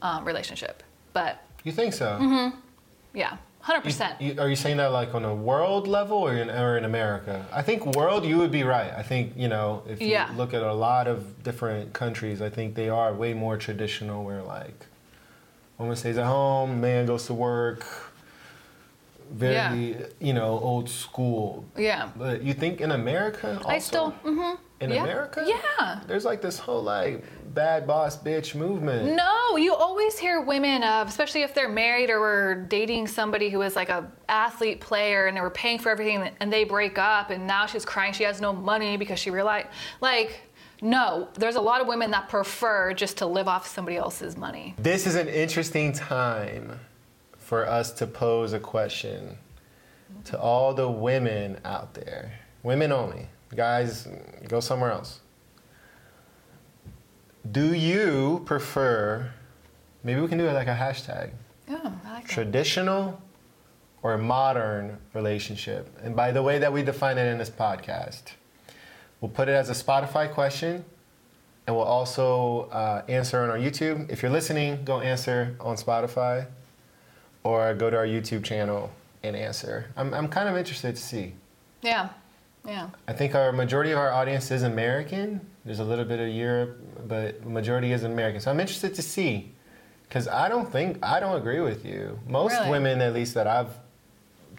um, relationship. But You think so? Mm-hmm. yeah, Hundred percent. Are you saying that like on a world level or in, or in America? I think world, you would be right. I think, you know, if you Yeah. look at a lot of different countries, I think they are way more traditional where like woman stays at home, man goes to work. Very, you know, old school. Yeah. But you think in America also? I still. hmm in yeah. America? Yeah. There's like this whole like bad boss bitch movement. No, you always hear women, uh, especially if they're married or were dating somebody who was like a athlete player and they were paying for everything and they break up and now she's crying she has no money because she realized like no, there's a lot of women that prefer just to live off somebody else's money. This is an interesting time for us to pose a question to all the women out there. Women only. Guys, go somewhere else. Do you prefer, maybe we can do it like a hashtag, Oh, I like that. traditional or modern relationship? And by the way that we define it in this podcast, we'll put it as a Spotify question and we'll also uh, answer on our YouTube. If you're listening, go answer on Spotify or go to our YouTube channel and answer. I'm, I'm kind of interested to see. Yeah, yeah. I think our majority of our audience is American. There's a little bit of Europe, but majority is American. So I'm interested to see, because I don't think I don't agree with you. Most Really? women, at least that I've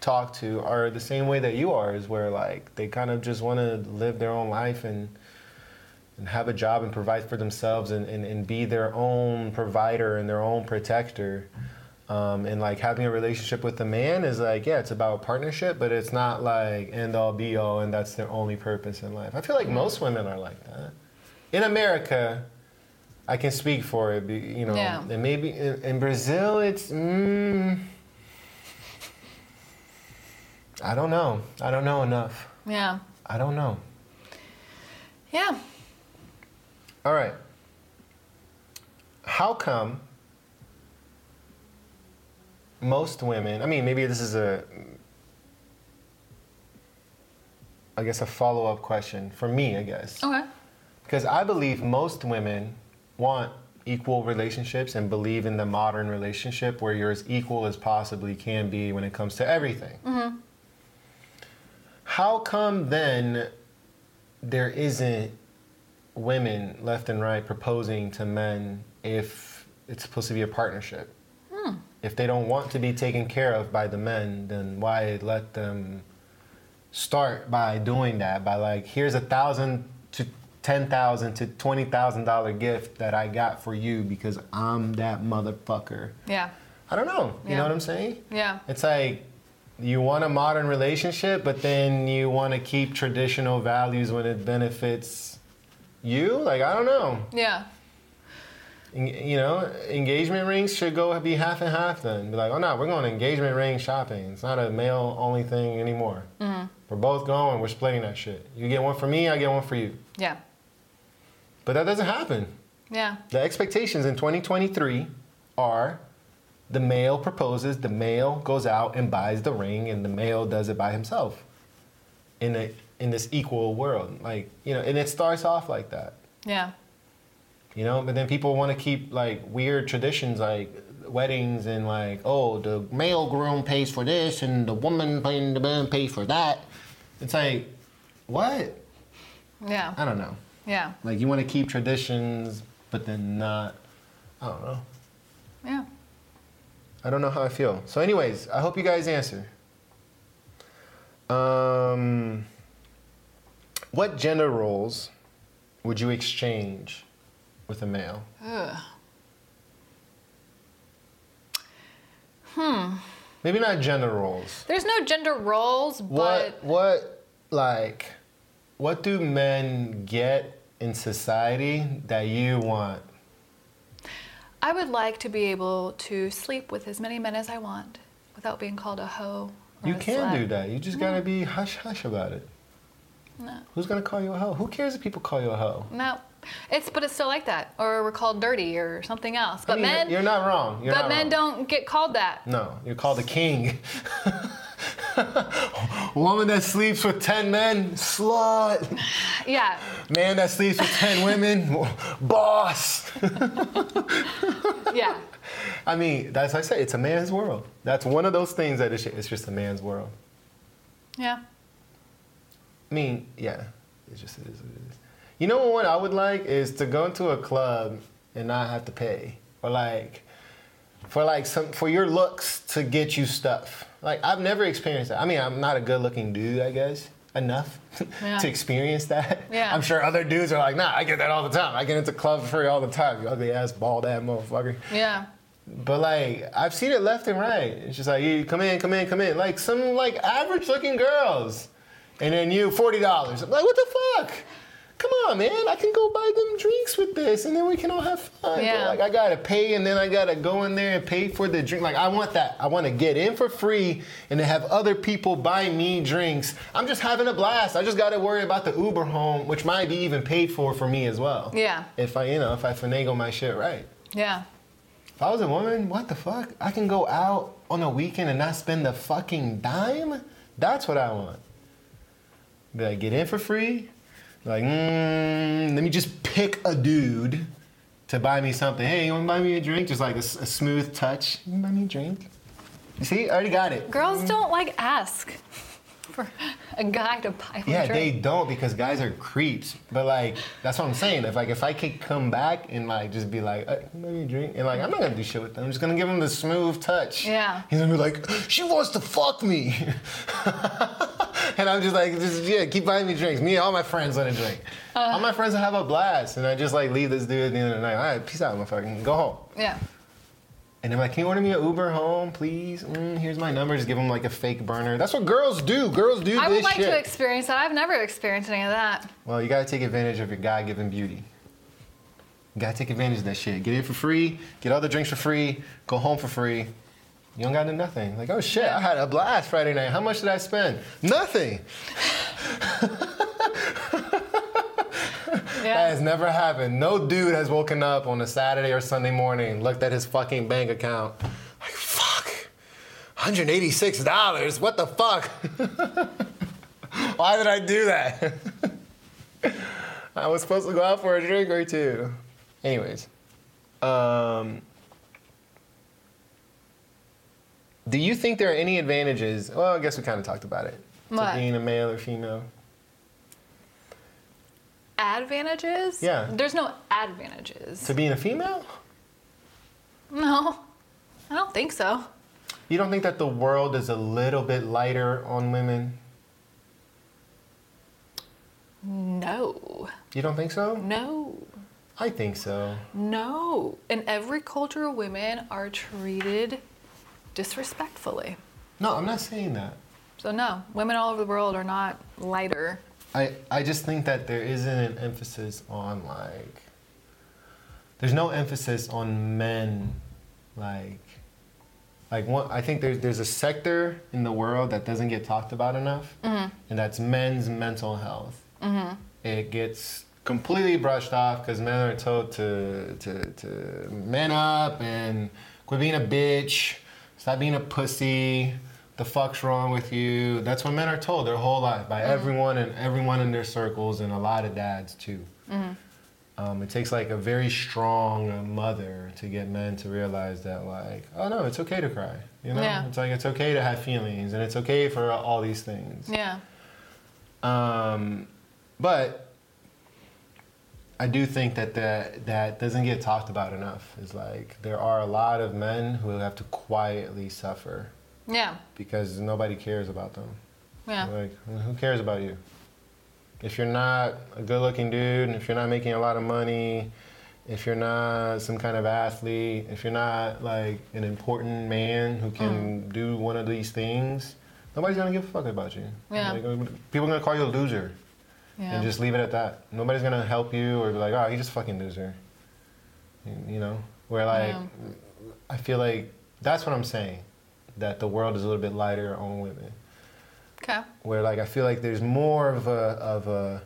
talked to, are the same way that you are. Is where like they kind of just want to live their own life and and have a job and provide for themselves and, and, and be their own provider and their own protector. Um, and like having a relationship with a man is like, yeah, it's about partnership, but it's not like end all be all and that's their only purpose in life. I feel like most women are like that. In America, I can speak for it, you know, Yeah. and maybe in, in Brazil, it's, mm, I don't know. I don't know enough. Yeah. I don't know. Yeah. All right. How come most women, I mean, maybe this is a, I guess, a follow up question for me, I guess. Okay. Because I believe most women want equal relationships and believe in the modern relationship where you're as equal as possibly can be when it comes to everything. Mm-hmm. How come then there isn't women left and right proposing to men if it's supposed to be a partnership? If they don't want to be taken care of by the men, then why let them start by doing that? By like, here's a thousand to ten thousand to twenty thousand dollar gift that I got for you because I'm that motherfucker. Yeah. I don't know. You Yeah. know what I'm saying? Yeah. It's like you want a modern relationship, but then you want to keep traditional values when it benefits you. Like I don't know. Yeah. You know, engagement rings should go be half and half. Then be like, oh no, we're going engagement ring shopping. It's not a male only thing anymore. Mm-hmm. We're both going. We're splitting that shit. You get one for me, I get one for you. Yeah. But that doesn't happen. Yeah. The expectations in 2023 are the male proposes, the male goes out and buys the ring, and the male does it by himself. In a in this equal world, like you know, and it starts off like that, Yeah. You know. But then people want to keep like weird traditions, like weddings, and like oh, the male groom pays for this, and the woman paying the man pays for that. It's like, what? Yeah. I don't know. Yeah. Like you want to keep traditions, but then not. I don't know. Yeah. I don't know how I feel. So, anyways, I hope you guys answer. Um, what gender roles would you exchange with a male? Ugh. Hmm. Maybe not gender roles. There's no gender roles, What but what like what do men get in society that you want? I would like to be able to sleep with as many men as I want without being called a hoe. You a can slut. do that. You just gotta mm-hmm. be hush hush about it. No. Who's gonna call you a hoe? Who cares if people call you a hoe? No. It's but it's still like that. Or we're called dirty or something else. But I mean, men you're not wrong. You're but not men wrong. don't get called that. No, you're called a king. Woman that sleeps with 10 men, slut. Yeah. Man that sleeps with 10 women, boss. Yeah. I mean, that's like I say, it's a man's world. That's one of those things that it's, it's just a man's world. Yeah. I mean, yeah, it just it is what it is. You know what I would like is to go into a club and not have to pay, or like, for like some for your looks to get you stuff. Like I've never experienced that. I mean, I'm not a good-looking dude, I guess, enough Yeah. to experience that. Yeah. I'm sure other dudes are like, nah, I get that all the time. I get into clubs for free all the time. You ugly ass bald ass motherfucker. Yeah. But like I've seen it left and right. It's just like you come in, come in, come in. Like some like average looking girls. And then you forty dollars. I'm like, what the fuck? Come on, man. I can go buy them drinks with this and then we can all have fun. But, like I gotta pay and then I gotta go in there and pay for the drink. Like I want that. I wanna get in for free and to have other people buy me drinks. I'm just having a blast. I just gotta worry about the Uber home, which might be even paid for for me as well. Yeah. If I, you know, if I finagle my shit right. Yeah. If I was a woman, what the fuck? I can go out on a weekend and not spend a fucking dime? That's what I want. Be like, get in for free. Like, mm, let me just pick a dude to buy me something. Hey, you wanna buy me a drink? Just like a smooth touch. You buy me a drink? You see, I already got it. Girls don't like ask for a guy to buy Yeah, a they don't because guys are creeps. But like, that's what I'm saying. If like, if I could come back and like just be like, can buy me a drink, and like, I'm not gonna do shit with them. I'm just gonna give them the smooth touch. Yeah. He's gonna be like, she wants to fuck me, and I'm just like, just yeah, keep buying me drinks. Me and all my friends want to drink. Uh. all my friends will have a blast, and I just like leave this dude at the end of the night. All right, peace out, motherfucker. Go home. Yeah. And they're like, can you order me an Uber home, please? Mm, here's my number. Just give them like a fake burner. That's what girls do. Girls do these shit. I would like shit. to experience that. I've never experienced any of that. Well, you gotta take advantage of your God-given beauty. You gotta take advantage of that shit. Get in for free, get all the drinks for free, go home for free. You don't gotta do nothing. Like, oh shit, I had a blast Friday night. How much did I spend? Nothing. That has never happened. No dude has woken up on a Saturday or Sunday morning, looked at his fucking bank account, like, fuck, $186. What the fuck? Why did I do that? I was supposed to go out for a drink or two. Anyways, um, do you think there are any advantages? Well, I guess we kind of talked about it. What? To being a male or female. Advantages? Yeah. There's no advantages. To being a female? No. I don't think so. You don't think that the world is a little bit lighter on women? No. You don't think so? No. I think so. No. In every culture, women are treated disrespectfully. No, I'm not saying that. So, no, women all over the world are not lighter. I, I just think that there isn't an emphasis on like there's no emphasis on men like like one I think there's there's a sector in the world that doesn't get talked about enough mm-hmm. and that's men's mental health. Mm-hmm. It gets completely brushed off because men are told to, to to man up and quit being a bitch, stop being a pussy. The fuck's wrong with you? That's what men are told their whole life by everyone and everyone in their circles and a lot of dads too. Um, it takes like a very strong mother to get men to realize that like, oh no, it's okay to cry. You know, Yeah. it's like it's okay to have feelings and it's okay for all these things. Yeah. Um, but I do think that, that that doesn't get talked about enough. Is like there are a lot of men who have to quietly suffer Yeah. because nobody cares about them. Yeah. Like, who cares about you? If you're not a good-looking dude, if you're not making a lot of money, if you're not some kind of athlete, if you're not like an important man who can Mm. do one of these things, nobody's gonna give a fuck about you. Yeah. Like, people are gonna call you a loser Yeah. and just leave it at that. Nobody's gonna help you or be like, oh, he's just fucking loser. You- You know, where like, Yeah. I feel like that's what I'm saying, that the world is a little bit lighter on women okay. where like I feel like there's more of a of a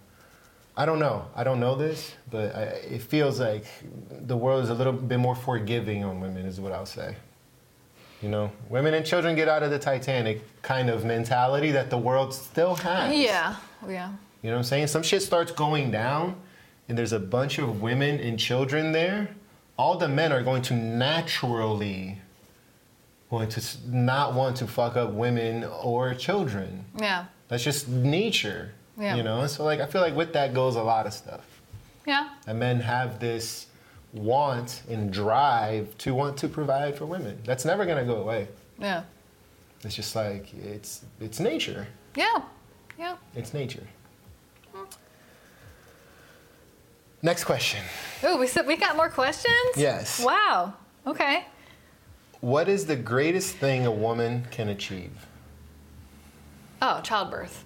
I don't know I don't know this but I, it feels like the world is a little bit more forgiving on women is what I'll say You know, women and children get out of the Titanic kind of mentality that the world still has. Yeah. Yeah. You know what I'm saying? Some shit starts going down, and there's a bunch of women and children there. All the men are going to naturally going to not want to fuck up women or children. Yeah. That's just nature. Yeah. You know? So like I feel like with that goes a lot of stuff. Yeah. And men have this want and drive to want to provide for women. That's never gonna go away. Yeah. It's just like it's it's nature. Yeah. Yeah. It's nature. Next question. Ooh, we said we got more questions? Yes. Wow. Okay. What is the greatest thing a woman can achieve? Oh, childbirth,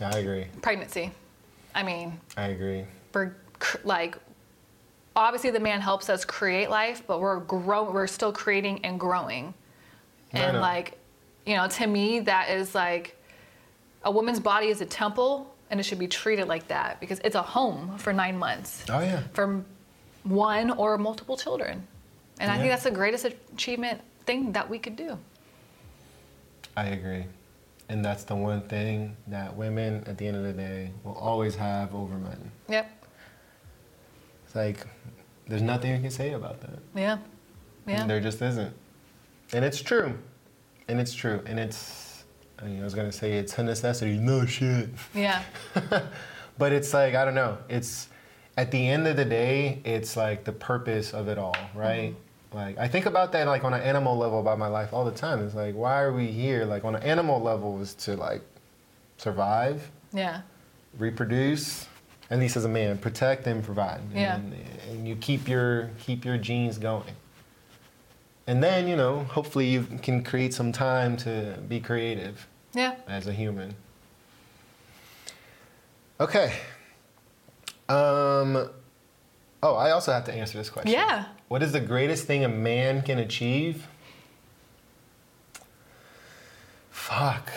I agree. pregnancy. I mean, I agree. we're like obviously the man helps us create life, but we're grow we're still creating and growing. And like, you know, to me that is like a woman's body is a temple and it should be treated like that because it's a home for 9 months Oh yeah. for one or multiple children. And I think that's the greatest achievement thing that we could do. I agree. And that's the one thing that women at the end of the day will always have over men. Yep. It's like there's nothing you can say about that. Yeah. Yeah. And There just isn't. And it's true. And it's true. And it's I, mean, I was gonna say it's a necessity. No shit. Yeah. but it's like I don't know. It's at the end of the day, it's like the purpose of it all, right? Mm-hmm. Like I think about that like on an animal level about my life all the time. It's like why are we here? Like on an animal level is to like survive, Yeah. reproduce, at least as a man, protect and provide. Yeah. And, and you keep your keep your genes going. And then, you know, hopefully you can create some time to be creative Yeah. as a human. Okay. Um Oh, I also have to answer this question. Yeah. What is the greatest thing a man can achieve? Fuck.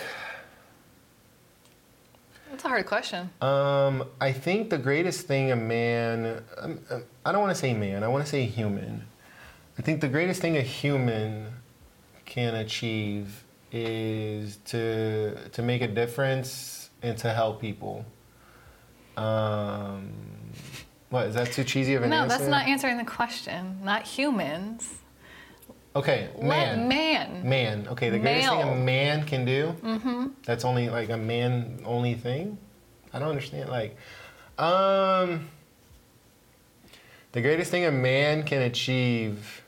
That's a hard question. Um, I think the greatest thing a man, um, um, I don't want to say man, I want to say human. I think the greatest thing a human can achieve is to to make a difference and to help people. Um, what is that too cheesy of an No, answer? No, that's not answering the question. Not humans. Okay, Let man. man. Man. Okay, the greatest thing a man can do. Mm-hmm. That's only like a man only thing. I don't understand. Like, um, the greatest thing a man can achieve.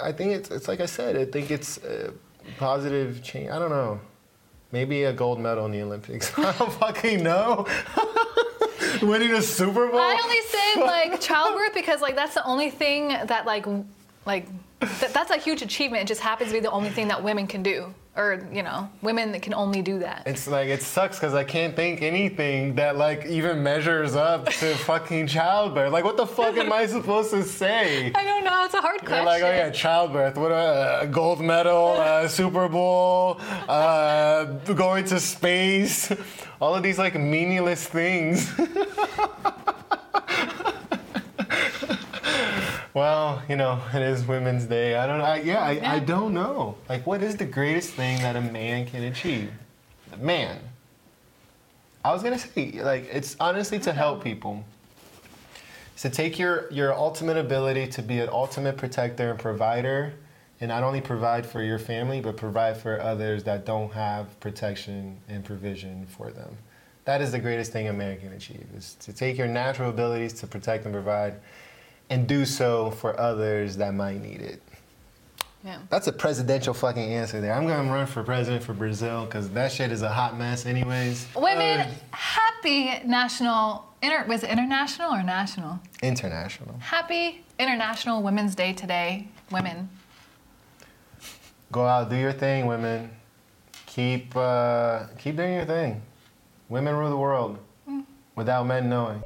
I think it's it's like I said. I think it's a positive change. I don't know. Maybe a gold medal in the Olympics. I don't fucking know. Winning a Super Bowl. I only say like childbirth because like that's the only thing that like like th- that's a huge achievement. It just happens to be the only thing that women can do, or you know, women that can only do that. It's like it sucks because I can't think anything that like even measures up to fucking childbirth. Like, what the fuck am I supposed to say? I don't know. It's a hard question. like, oh yeah, childbirth. What a, a gold medal, uh, Super Bowl, uh, going to space. All of these like meaningless things. Well, you know, it is Women's Day. I don't know. I, yeah, I, I don't know. Like, what is the greatest thing that a man can achieve? Man. I was gonna say, like, it's honestly to uh-huh. help people. It's to take your your ultimate ability to be an ultimate protector and provider, and not only provide for your family, but provide for others that don't have protection and provision for them. That is the greatest thing a man can achieve: is to take your natural abilities to protect and provide, and do so for others that might need it. yeah. That's a presidential fucking answer there. I'm gonna run for president for Brazil because that shit is a hot mess, anyways. Women, Uh, happy national. Inter, was it international or national? international. Happy International Women's Day today, women. Go out, do your thing, women. Keep uh, keep doing your thing. Women rule the world without men knowing.